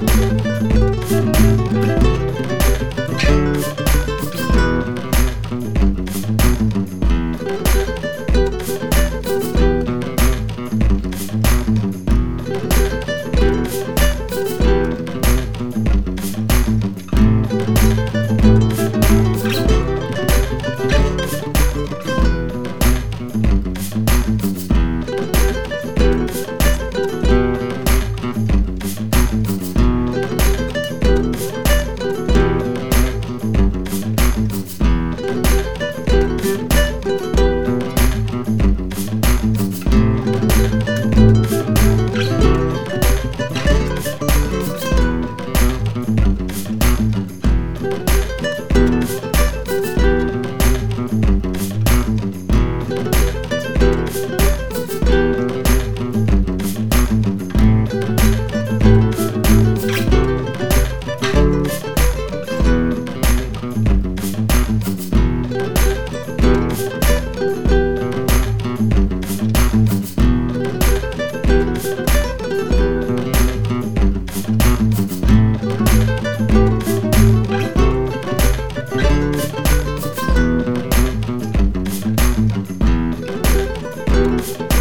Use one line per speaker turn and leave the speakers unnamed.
Thank you.